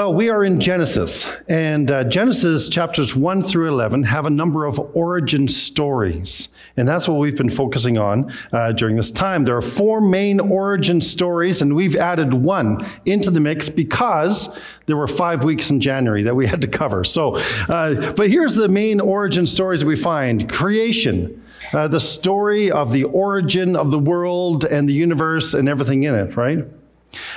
Well, we are in Genesis, and uh, Genesis chapters 1 through 11 have a number of origin stories. And that's what we've been focusing on uh, during this time. There are four main origin stories, and we've added one into the mix because there were five weeks in January that we had to cover. So, uh, but here's the main origin stories that we find creation, uh, the story of the origin of the world and the universe and everything in it, right?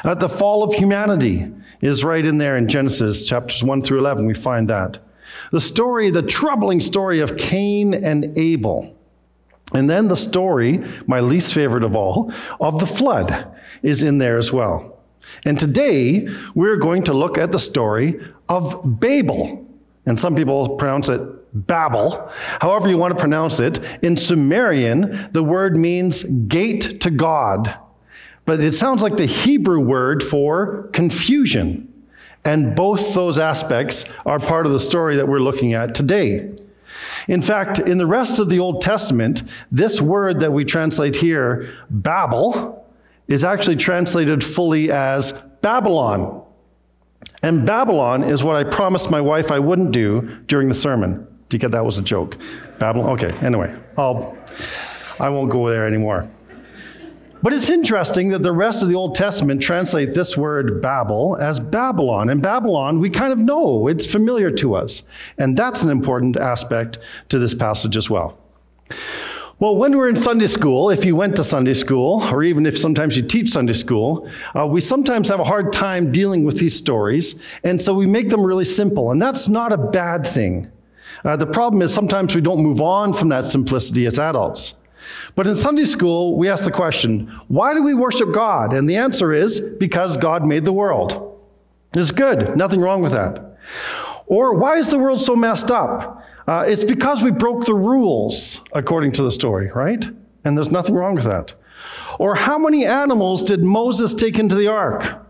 The fall of humanity is right in there in Genesis chapters 1 through 11. We find that. The story, the troubling story of Cain and Abel. And then the story, my least favorite of all, of the flood is in there as well. And today we're going to look at the story of Babel. And some people pronounce it Babel, however you want to pronounce it. In Sumerian, the word means gate to God. But it sounds like the Hebrew word for confusion. And both those aspects are part of the story that we're looking at today. In fact, in the rest of the Old Testament, this word that we translate here, Babel, is actually translated fully as Babylon. And Babylon is what I promised my wife I wouldn't do during the sermon. Do you get that was a joke? Babylon? Okay, anyway, I'll, I won't go there anymore. But it's interesting that the rest of the Old Testament translate this word Babel as Babylon. And Babylon, we kind of know, it's familiar to us. And that's an important aspect to this passage as well. Well, when we're in Sunday school, if you went to Sunday school, or even if sometimes you teach Sunday school, uh, we sometimes have a hard time dealing with these stories, and so we make them really simple. And that's not a bad thing. Uh, the problem is sometimes we don't move on from that simplicity as adults. But in Sunday school, we ask the question, why do we worship God? And the answer is because God made the world. It's good, nothing wrong with that. Or why is the world so messed up? Uh, it's because we broke the rules, according to the story, right? And there's nothing wrong with that. Or how many animals did Moses take into the ark?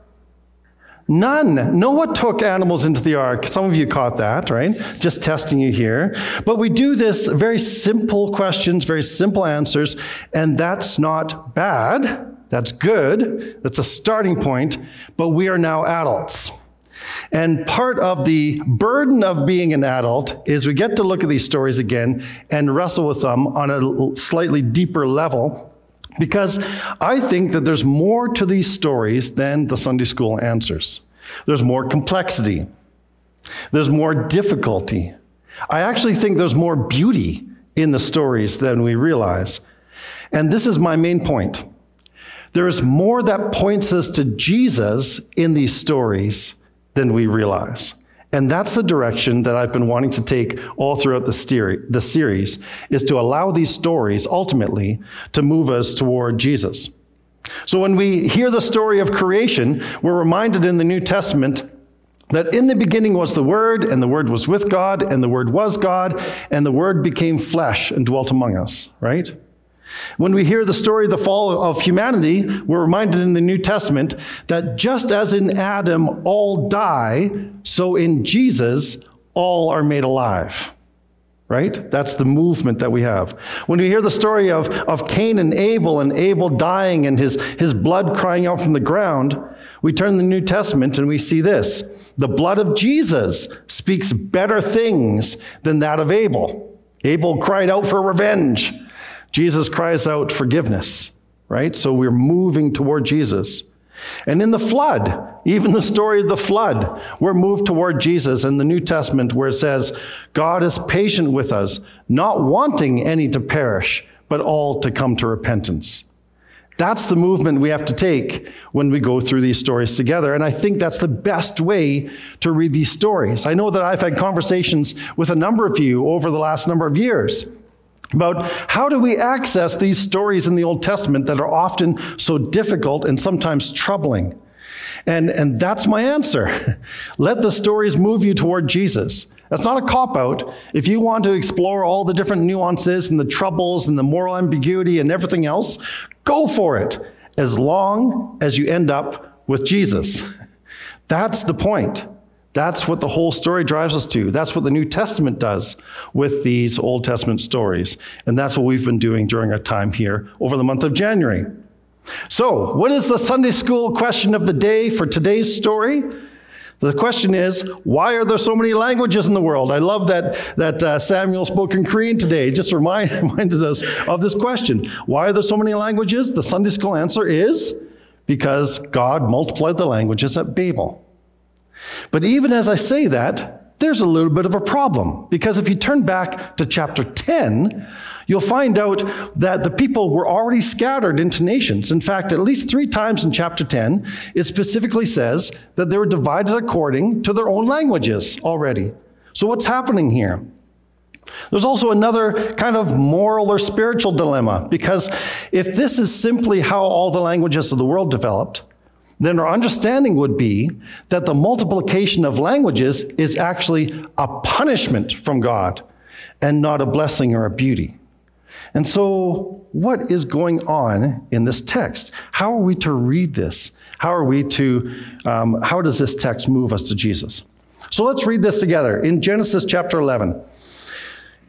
None. Noah took animals into the ark. Some of you caught that, right? Just testing you here. But we do this very simple questions, very simple answers, and that's not bad. That's good. That's a starting point. But we are now adults. And part of the burden of being an adult is we get to look at these stories again and wrestle with them on a slightly deeper level because I think that there's more to these stories than the Sunday school answers. There's more complexity. There's more difficulty. I actually think there's more beauty in the stories than we realize. And this is my main point. There is more that points us to Jesus in these stories than we realize. And that's the direction that I've been wanting to take all throughout the, the series, is to allow these stories ultimately to move us toward Jesus. So when we hear the story of creation, we're reminded in the New Testament that in the beginning was the Word, and the Word was with God, and the Word was God, and the Word became flesh and dwelt among us, right? When we hear the story of the fall of humanity, we're reminded in the New Testament that just as in Adam all die, so in Jesus all are made alive. Right? That's the movement that we have. When we hear the story of, of Cain and Abel and Abel dying and his, his blood crying out from the ground, we turn the New Testament and we see this. The blood of Jesus speaks better things than that of Abel. Abel cried out for revenge. Jesus cries out forgiveness, right? So we're moving toward Jesus. And in the flood, even the story of the flood, we're moved toward Jesus in the New Testament where it says, God is patient with us, not wanting any to perish, but all to come to repentance. That's the movement we have to take when we go through these stories together. And I think that's the best way to read these stories. I know that I've had conversations with a number of you over the last number of years about how do we access these stories in the Old Testament that are often so difficult and sometimes troubling. And, and that's my answer. Let the stories move you toward Jesus. That's not a cop out. If you want to explore all the different nuances and the troubles and the moral ambiguity and everything else, go for it, as long as you end up with Jesus. That's the point. That's what the whole story drives us to. That's what the New Testament does with these Old Testament stories. And that's what we've been doing during our time here over the month of January. So, what is the Sunday school question of the day for today's story? The question is, why are there so many languages in the world? I love that, that uh, Samuel spoke in Korean today. It just remind, reminded us of this question. Why are there so many languages? The Sunday school answer is because God multiplied the languages at Babel. But even as I say that, there's a little bit of a problem. Because if you turn back to chapter 10, you'll find out that the people were already scattered into nations. In fact, at least three times in chapter 10, it specifically says that they were divided according to their own languages already. So, what's happening here? There's also another kind of moral or spiritual dilemma, because if this is simply how all the languages of the world developed, then our understanding would be that the multiplication of languages is actually a punishment from God and not a blessing or a beauty. And so, what is going on in this text? How are we to read this? How are we to, um, how does this text move us to Jesus? So let's read this together in Genesis chapter 11.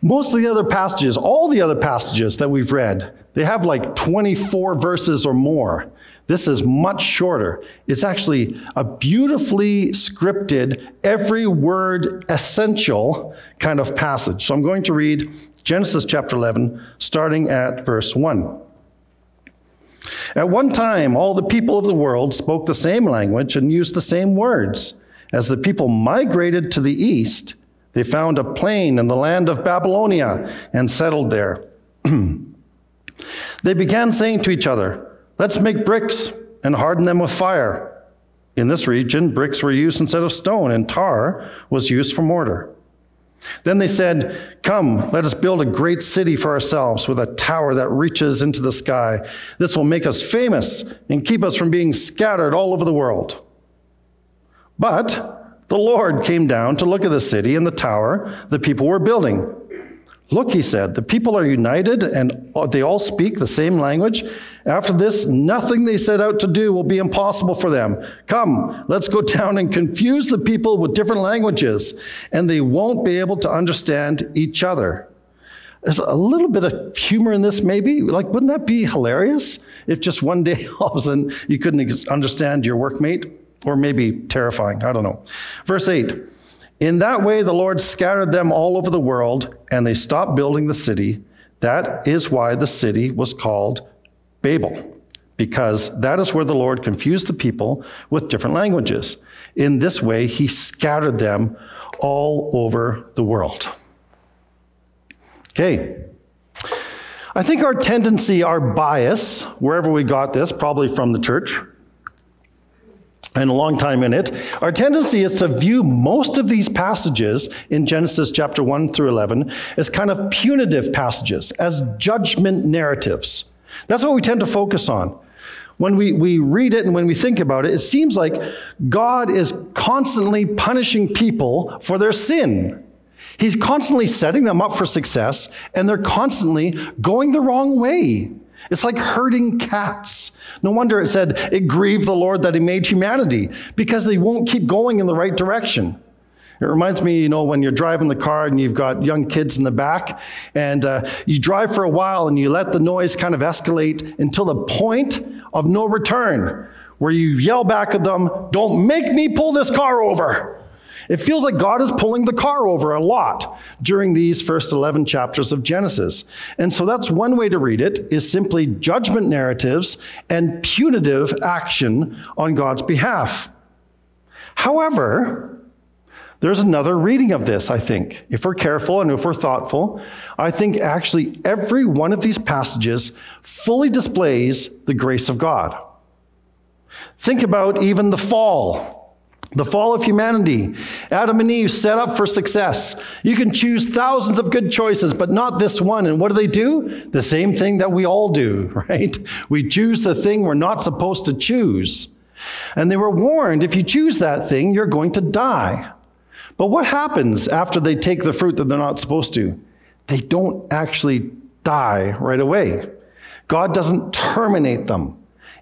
Most of the other passages, all the other passages that we've read, they have like 24 verses or more. This is much shorter. It's actually a beautifully scripted, every word essential kind of passage. So I'm going to read Genesis chapter 11, starting at verse 1. At one time, all the people of the world spoke the same language and used the same words. As the people migrated to the east, they found a plain in the land of Babylonia and settled there. they began saying to each other, Let's make bricks and harden them with fire. In this region, bricks were used instead of stone, and tar was used for mortar. Then they said, Come, let us build a great city for ourselves with a tower that reaches into the sky. This will make us famous and keep us from being scattered all over the world. But the Lord came down to look at the city and the tower the people were building. Look, he said, the people are united and they all speak the same language. After this, nothing they set out to do will be impossible for them. Come, let's go down and confuse the people with different languages, and they won't be able to understand each other. There's a little bit of humor in this, maybe. Like, wouldn't that be hilarious if just one day all of a sudden you couldn't understand your workmate? Or maybe terrifying, I don't know. Verse 8 In that way, the Lord scattered them all over the world, and they stopped building the city. That is why the city was called Babel, because that is where the Lord confused the people with different languages. In this way, he scattered them all over the world. Okay. I think our tendency, our bias, wherever we got this, probably from the church, and a long time in it, our tendency is to view most of these passages in Genesis chapter 1 through 11 as kind of punitive passages, as judgment narratives. That's what we tend to focus on. When we, we read it and when we think about it, it seems like God is constantly punishing people for their sin. He's constantly setting them up for success, and they're constantly going the wrong way. It's like herding cats. No wonder it said it grieved the Lord that He made humanity, because they won't keep going in the right direction. It reminds me, you know, when you're driving the car and you've got young kids in the back, and uh, you drive for a while and you let the noise kind of escalate until the point of no return, where you yell back at them, Don't make me pull this car over. It feels like God is pulling the car over a lot during these first 11 chapters of Genesis. And so that's one way to read it is simply judgment narratives and punitive action on God's behalf. However, there's another reading of this, I think. If we're careful and if we're thoughtful, I think actually every one of these passages fully displays the grace of God. Think about even the fall. The fall of humanity. Adam and Eve set up for success. You can choose thousands of good choices, but not this one. And what do they do? The same thing that we all do, right? We choose the thing we're not supposed to choose. And they were warned if you choose that thing, you're going to die. But what happens after they take the fruit that they're not supposed to? They don't actually die right away. God doesn't terminate them.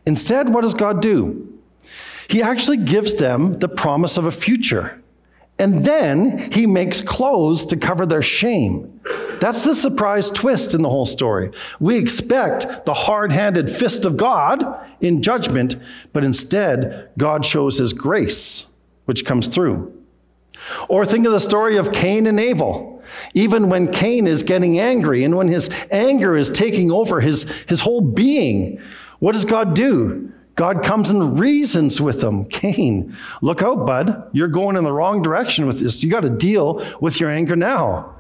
Instead, what does God do? He actually gives them the promise of a future. And then he makes clothes to cover their shame. That's the surprise twist in the whole story. We expect the hard handed fist of God in judgment, but instead, God shows his grace which comes through. Or think of the story of Cain and Abel. Even when Cain is getting angry and when his anger is taking over his, his whole being, what does God do? God comes and reasons with him. Cain, look out, bud. You're going in the wrong direction with this. You got to deal with your anger now.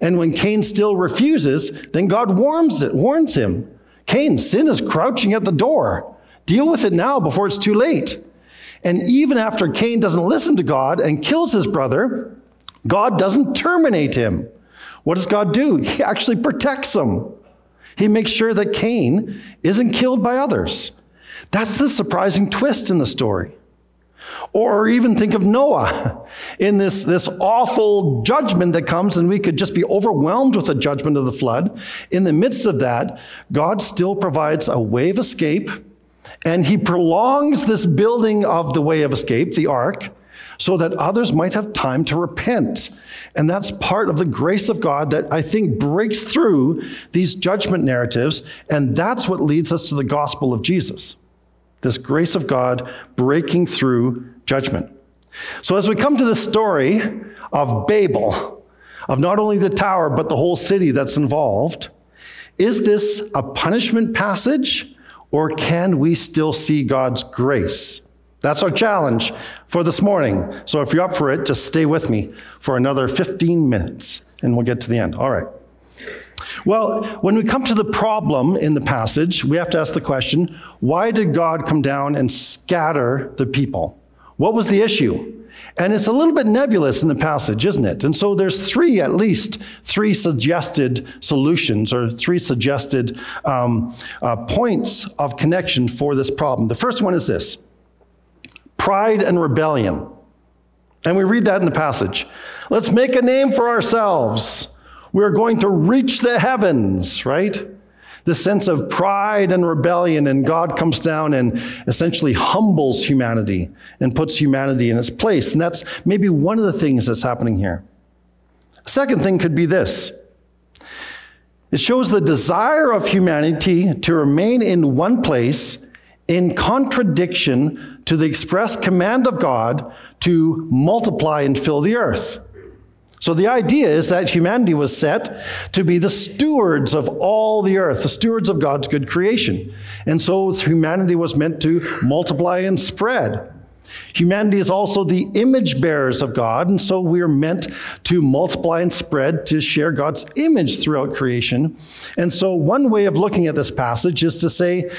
And when Cain still refuses, then God warns it, warns him. Cain, sin is crouching at the door. Deal with it now before it's too late. And even after Cain doesn't listen to God and kills his brother, God doesn't terminate him. What does God do? He actually protects him. He makes sure that Cain isn't killed by others. That's the surprising twist in the story. Or even think of Noah in this, this awful judgment that comes, and we could just be overwhelmed with the judgment of the flood. In the midst of that, God still provides a way of escape, and He prolongs this building of the way of escape, the ark, so that others might have time to repent. And that's part of the grace of God that I think breaks through these judgment narratives, and that's what leads us to the gospel of Jesus this grace of God breaking through judgment. So, as we come to the story of Babel, of not only the tower, but the whole city that's involved, is this a punishment passage, or can we still see God's grace? That's our challenge for this morning. So, if you're up for it, just stay with me for another 15 minutes, and we'll get to the end. All right. Well, when we come to the problem in the passage, we have to ask the question why did God come down and scatter the people? What was the issue? And it's a little bit nebulous in the passage, isn't it? And so there's three, at least three suggested solutions or three suggested um, uh, points of connection for this problem. The first one is this pride and rebellion. And we read that in the passage. Let's make a name for ourselves. We're going to reach the heavens, right? The sense of pride and rebellion, and God comes down and essentially humbles humanity and puts humanity in its place. And that's maybe one of the things that's happening here. Second thing could be this it shows the desire of humanity to remain in one place in contradiction to the express command of God to multiply and fill the earth. So the idea is that humanity was set to be the stewards of all the earth, the stewards of God's good creation. And so humanity was meant to multiply and spread. Humanity is also the image bearers of God, and so we are meant to multiply and spread to share God's image throughout creation. And so, one way of looking at this passage is to say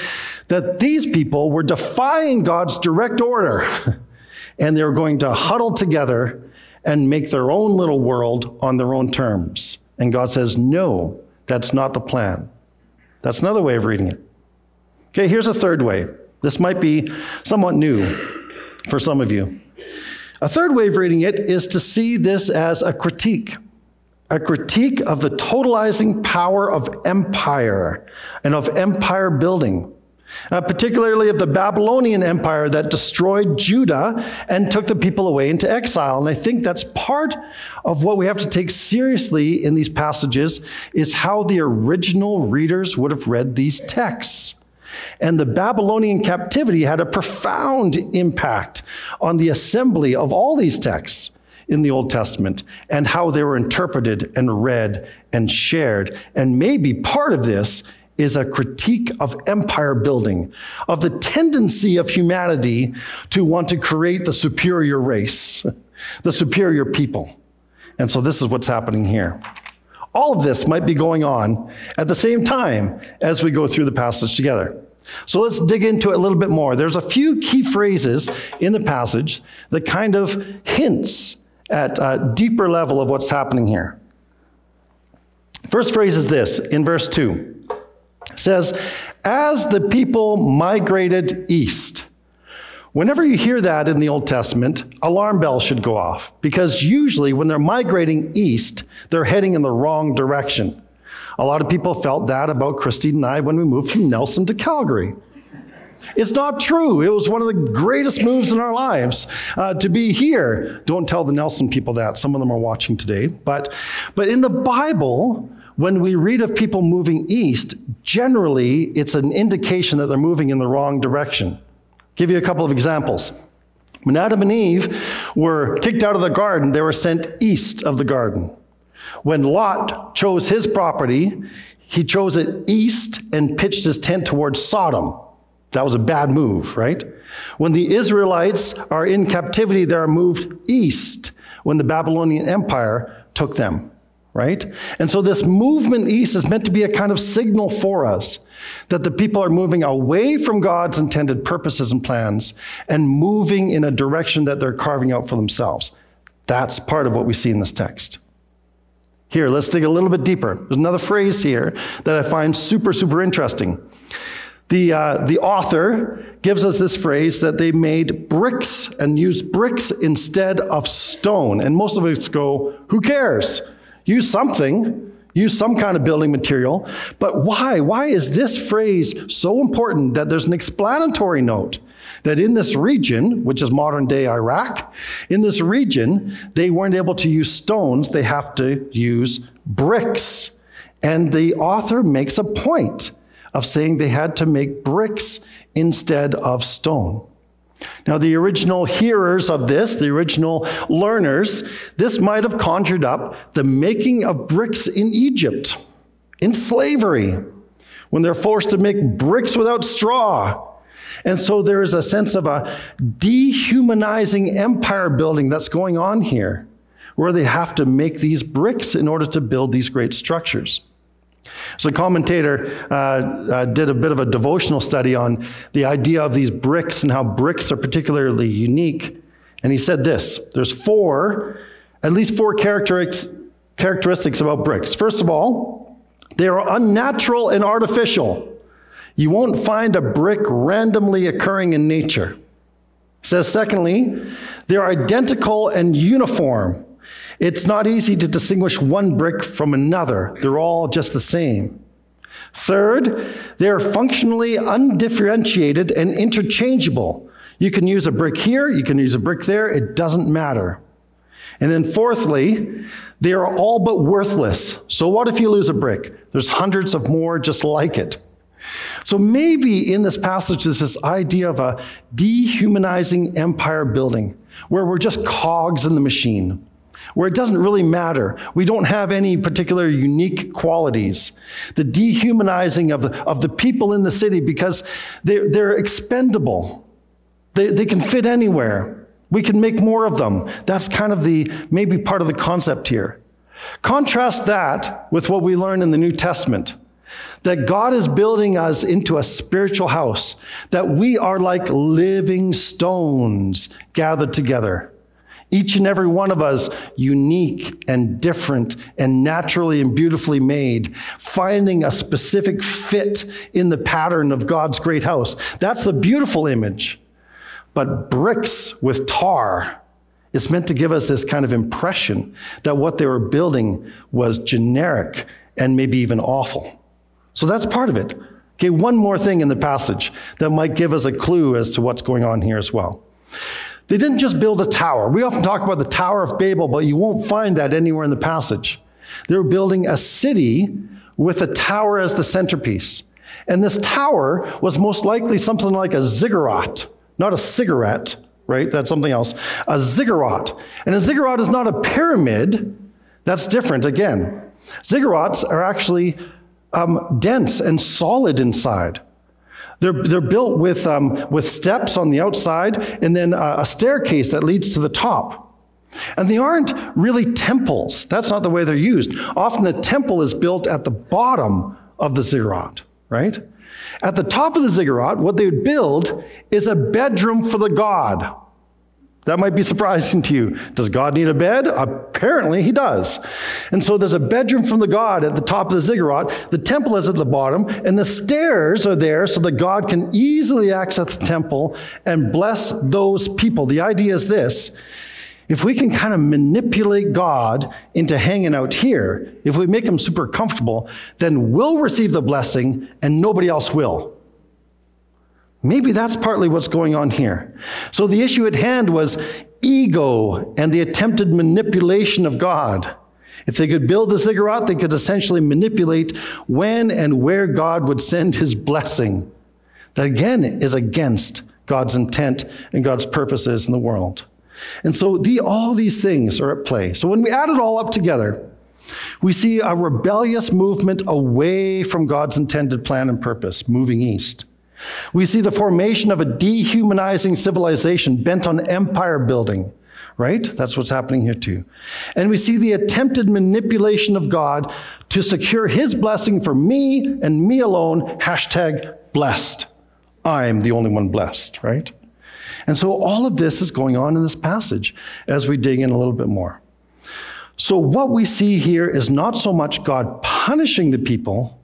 that these people were defying God's direct order, and they were going to huddle together and make their own little world on their own terms. And God says, no, that's not the plan. That's another way of reading it. Okay, here's a third way. This might be somewhat new for some of you. A third way of reading it is to see this as a critique, a critique of the totalizing power of empire and of empire building uh, particularly of the Babylonian Empire that destroyed Judah and took the people away into exile. And I think that's part of what we have to take seriously in these passages is how the original readers would have read these texts. And the Babylonian captivity had a profound impact on the assembly of all these texts in the Old Testament and how they were interpreted and read and shared. And maybe part of this is a critique of empire building, of the tendency of humanity to want to create the superior race, the superior people. And so this is what's happening here. All of this might be going on at the same time as we go through the passage together. So let's dig into it a little bit more. There's a few key phrases in the passage that kind of hints at a deeper level of what's happening here. First phrase is this in verse 2 says, as the people migrated east. Whenever you hear that in the Old Testament, alarm bells should go off because usually when they're migrating east, they're heading in the wrong direction. A lot of people felt that about Christine and I when we moved from Nelson to Calgary. It's not true. It was one of the greatest moves in our lives uh, to be here. Don't tell the Nelson people that. Some of them are watching today. But, but in the Bible, when we read of people moving east, generally it's an indication that they're moving in the wrong direction. I'll Give you a couple of examples. When Adam and Eve were kicked out of the garden, they were sent east of the garden. When Lot chose his property, he chose it east and pitched his tent towards Sodom. That was a bad move, right? When the Israelites are in captivity, they are moved east when the Babylonian Empire took them, right? And so this movement east is meant to be a kind of signal for us that the people are moving away from God's intended purposes and plans and moving in a direction that they're carving out for themselves. That's part of what we see in this text. Here, let's dig a little bit deeper. There's another phrase here that I find super, super interesting. The, uh, the author gives us this phrase that they made bricks and used bricks instead of stone. And most of us go, who cares? Use something, use some kind of building material. But why? Why is this phrase so important that there's an explanatory note? that in this region, which is modern day Iraq, in this region, they weren't able to use stones, they have to use bricks. And the author makes a point of saying they had to make bricks instead of stone. Now, the original hearers of this, the original learners, this might have conjured up the making of bricks in Egypt, in slavery, when they're forced to make bricks without straw and so there is a sense of a dehumanizing empire building that's going on here, where they have to make these bricks in order to build these great structures. So, a commentator uh, uh, did a bit of a devotional study on the idea of these bricks and how bricks are particularly unique. And he said this there's four, at least four characteristics about bricks. First of all, they are unnatural and artificial. You won't find a brick randomly occurring in nature. says, secondly, they're identical and uniform. It's not easy to distinguish one brick from another, they're all just the same. Third, they're functionally undifferentiated and interchangeable. You can use a brick here, you can use a brick there, it doesn't matter. And then fourthly, they are all but worthless. So what if you lose a brick? There's hundreds of more just like it. So maybe in this passage is this idea of a dehumanizing empire building where we're just cogs in the machine, where it doesn't really matter. We don't have any particular unique qualities. The dehumanizing of the, of the people in the city because they're, they're expendable. They, they can fit anywhere. We can make more of them. That's kind of the maybe part of the concept here. Contrast that with what we learn in the New Testament that God is building us into a spiritual house, that we are like living stones gathered together. Each and every one of us unique and different and naturally and beautifully made, finding a specific fit in the pattern of God's great house. That's the beautiful image. But bricks with tar is meant to give us this kind of impression that what they were building was generic and maybe even awful. So that's part of it. Okay, one more thing in the passage that might give us a clue as to what's going on here as well. They didn't just build a tower. We often talk about the Tower of Babel, but you won't find that anywhere in the passage. They were building a city with a tower as the centerpiece. And this tower was most likely something like a ziggurat, not a cigarette, right? That's something else. A ziggurat. And a ziggurat is not a pyramid. That's different again. Ziggurats are actually um, dense and solid inside. They're, they're built with, um, with steps on the outside and then a, staircase that leads to the top. And they aren't really temples. That's not the way they're used. Often the temple is built at the bottom of the ziggurat, right? At the top of the ziggurat, what they would build is a bedroom for the god. That might be surprising to you. Does God need a bed? Apparently, he does. And so there's a bedroom from the God at the top of the ziggurat. The temple is at the bottom, and the stairs are there so that God can easily access the temple and bless those people. The idea is this if we can kind of manipulate God into hanging out here, if we make him super comfortable, then we'll receive the blessing and nobody else will. Maybe that's partly what's going on here. So the issue at hand was ego and the attempted manipulation of God. If they could build the ziggurat, they could essentially manipulate when and where God would send his blessing. That again is against God's intent and God's purposes in the world. And so the, all these things are at play. So when we add it all up together, we see a rebellious movement away from God's intended plan and purpose, moving east. We see the formation of a dehumanizing civilization bent on empire building, right? That's what's happening here too. And we see the attempted manipulation of God to secure his blessing for me and me alone, hashtag blessed. I'm the only one blessed, right? And so all of this is going on in this passage as we dig in a little bit more. So, what we see here is not so much God punishing the people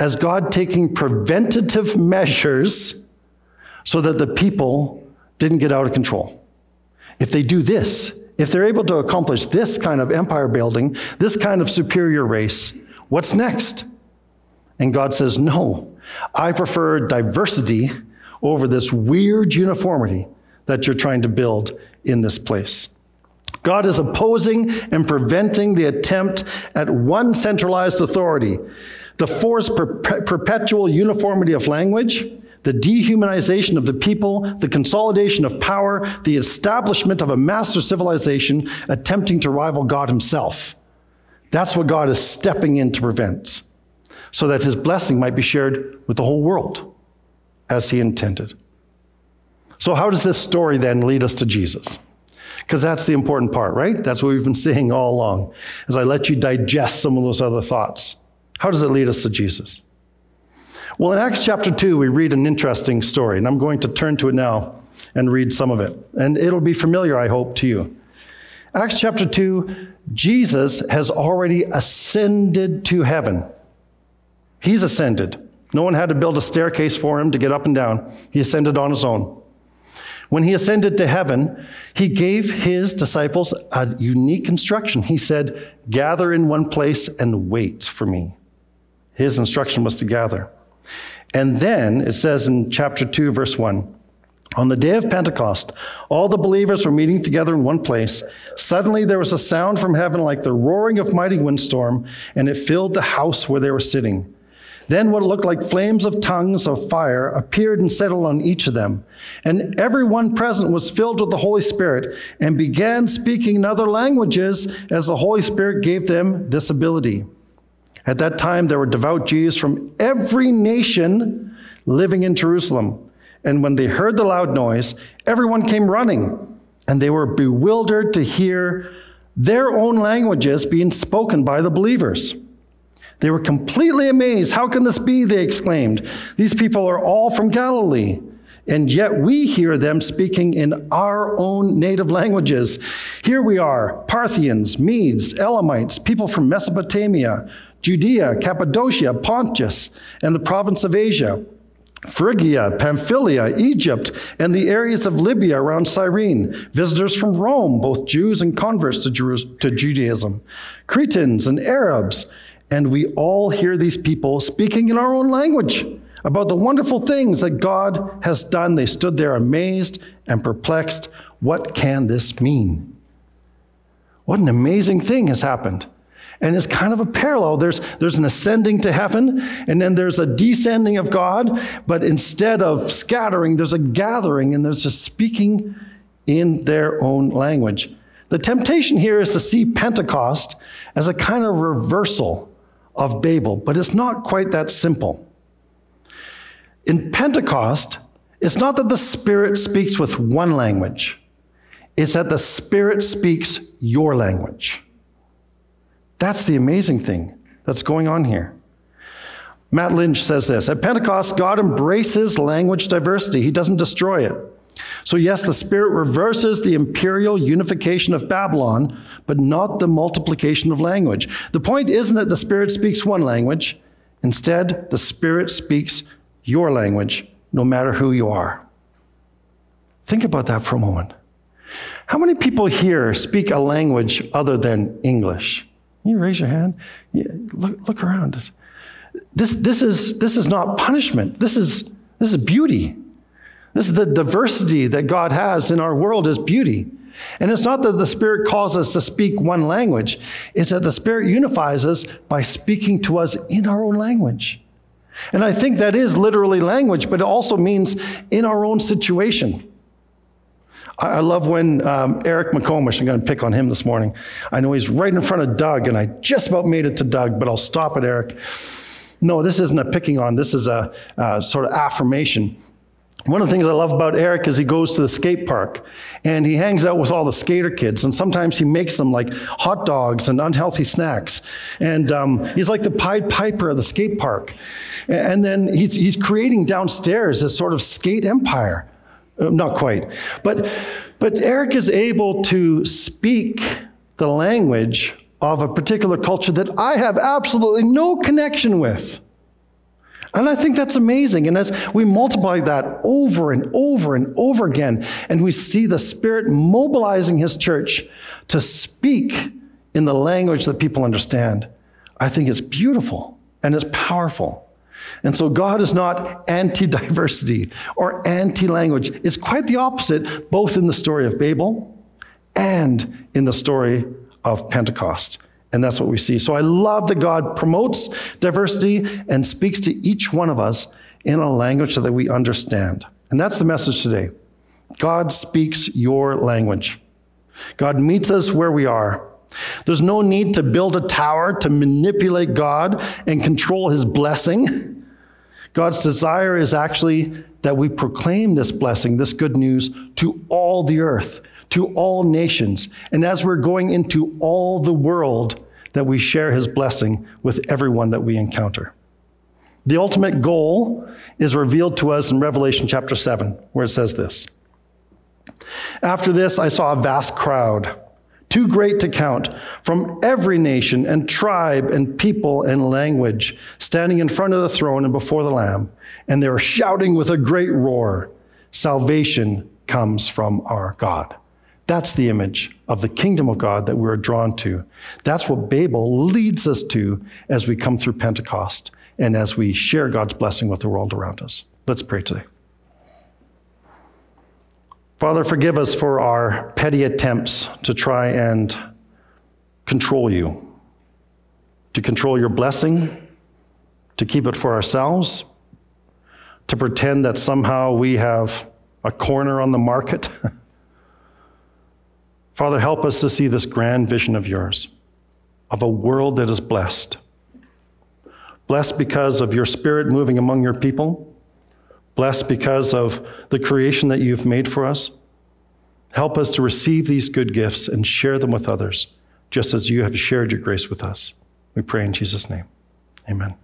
as God taking preventative measures so that the people didn't get out of control. If they do this, if they're able to accomplish this kind of empire building, this kind of superior race, what's next? And God says, No, I prefer diversity over this weird uniformity that you're trying to build in this place. God is opposing and preventing the attempt at one centralized authority, the forced per- perpetual uniformity of language, the dehumanization of the people, the consolidation of power, the establishment of a master civilization attempting to rival God himself. That's what God is stepping in to prevent, so that his blessing might be shared with the whole world as he intended. So, how does this story then lead us to Jesus? Because that's the important part, right? That's what we've been seeing all along as I let you digest some of those other thoughts. How does it lead us to Jesus? Well, in Acts chapter 2, we read an interesting story, and I'm going to turn to it now and read some of it. And it'll be familiar, I hope, to you. Acts chapter 2, Jesus has already ascended to heaven. He's ascended. No one had to build a staircase for him to get up and down. He ascended on his own. When he ascended to heaven, he gave his disciples a unique instruction. He said, Gather in one place and wait for me. His instruction was to gather. And then it says in chapter 2, verse 1 On the day of Pentecost, all the believers were meeting together in one place. Suddenly there was a sound from heaven like the roaring of mighty windstorm, and it filled the house where they were sitting. Then what looked like flames of tongues of fire appeared and settled on each of them. And everyone present was filled with the Holy Spirit and began speaking in other languages as the Holy Spirit gave them this ability. At that time, there were devout Jews from every nation living in Jerusalem. And when they heard the loud noise, everyone came running, and they were bewildered to hear their own languages being spoken by the believers. They were completely amazed. How can this be? They exclaimed. These people are all from Galilee. And yet we hear them speaking in our own native languages. Here we are Parthians, Medes, Elamites, people from Mesopotamia, Judea, Cappadocia, Pontus, and the province of Asia, Phrygia, Pamphylia, Egypt, and the areas of Libya around Cyrene, visitors from Rome, both Jews and converts to, to Judaism, Cretans and Arabs and we all hear these people speaking in our own language about the wonderful things that God has done. They stood there amazed and perplexed. What can this mean? What an amazing thing has happened. And it's kind of a parallel. There's, there's an ascending to heaven, and then there's a descending of God, but instead of scattering, there's a gathering, and there's a speaking in their own language. The temptation here is to see Pentecost as a kind of reversal of Babel, but it's not quite that simple. In Pentecost, it's not that the Spirit speaks with one language, it's that the Spirit speaks your language. That's the amazing thing that's going on here. Matt Lynch says this At Pentecost, God embraces language diversity, He doesn't destroy it. So, yes, the Spirit reverses the imperial unification of Babylon, but not the multiplication of language. The point isn't that the Spirit speaks one language, instead, the Spirit speaks your language, no matter who you are. Think about that for a moment. How many people here speak a language other than English? Can you raise your hand? Yeah, look, look around. This, this, is, this is not punishment. This is, this is beauty. This is the diversity that God has in our world is beauty. And it's not that the Spirit calls us to speak one language, it's that the Spirit unifies us by speaking to us in our own language. And I think that is literally language, but it also means in our own situation. I love when um, Eric McComish, I'm going to pick on him this morning. I know he's right in front of Doug, and I just about made it to Doug, but I'll stop at Eric. No, this isn't a picking on, this is a, sort of affirmation. One of the things I love about Eric is he goes to the skate park and he hangs out with all the skater kids, and sometimes he makes them like hot dogs and unhealthy snacks. And um, he's like the Pied Piper of the skate park. And then he's, he's creating downstairs this sort of skate empire. Uh, not quite. But, but Eric is able to speak the language of a particular culture that I have absolutely no connection with. And I think that's amazing. And as we multiply that over and over and over again, and we see the Spirit mobilizing His church to speak in the language that people understand, I think it's beautiful and it's powerful. And so God is not anti diversity or anti language. It's quite the opposite, both in the story of Babel and in the story of Pentecost. And that's what we see. So I love that God promotes diversity and speaks to each one of us in a language that we understand. And that's the message today. God speaks your language. God meets us where we are. There's no need to build a tower to manipulate God and control his blessing. God's desire is actually that we proclaim this blessing, this good news, to all the earth to all nations. And as we're going into all the world, that we share his blessing with everyone that we encounter. The ultimate goal is revealed to us in Revelation chapter 7, where it says this After this, I saw a vast crowd, too great to count, from every nation and tribe and people and language, standing in front of the throne and before the Lamb. And they were shouting with a great roar Salvation comes from our God. That's the image of the kingdom of God that we're drawn to. That's what Babel leads us to as we come through Pentecost and as we share God's blessing with the world around us. Let's pray today. Father, forgive us for our petty attempts to try and control you, to control your blessing, to keep it for ourselves, to pretend that somehow we have a corner on the market. Father, help us to see this grand vision of yours, of a world that is blessed. Blessed because of your spirit moving among your people. Blessed because of the creation that you've made for us. Help us to receive these good gifts and share them with others, just as you have shared your grace with us. We pray in Jesus' name. Amen.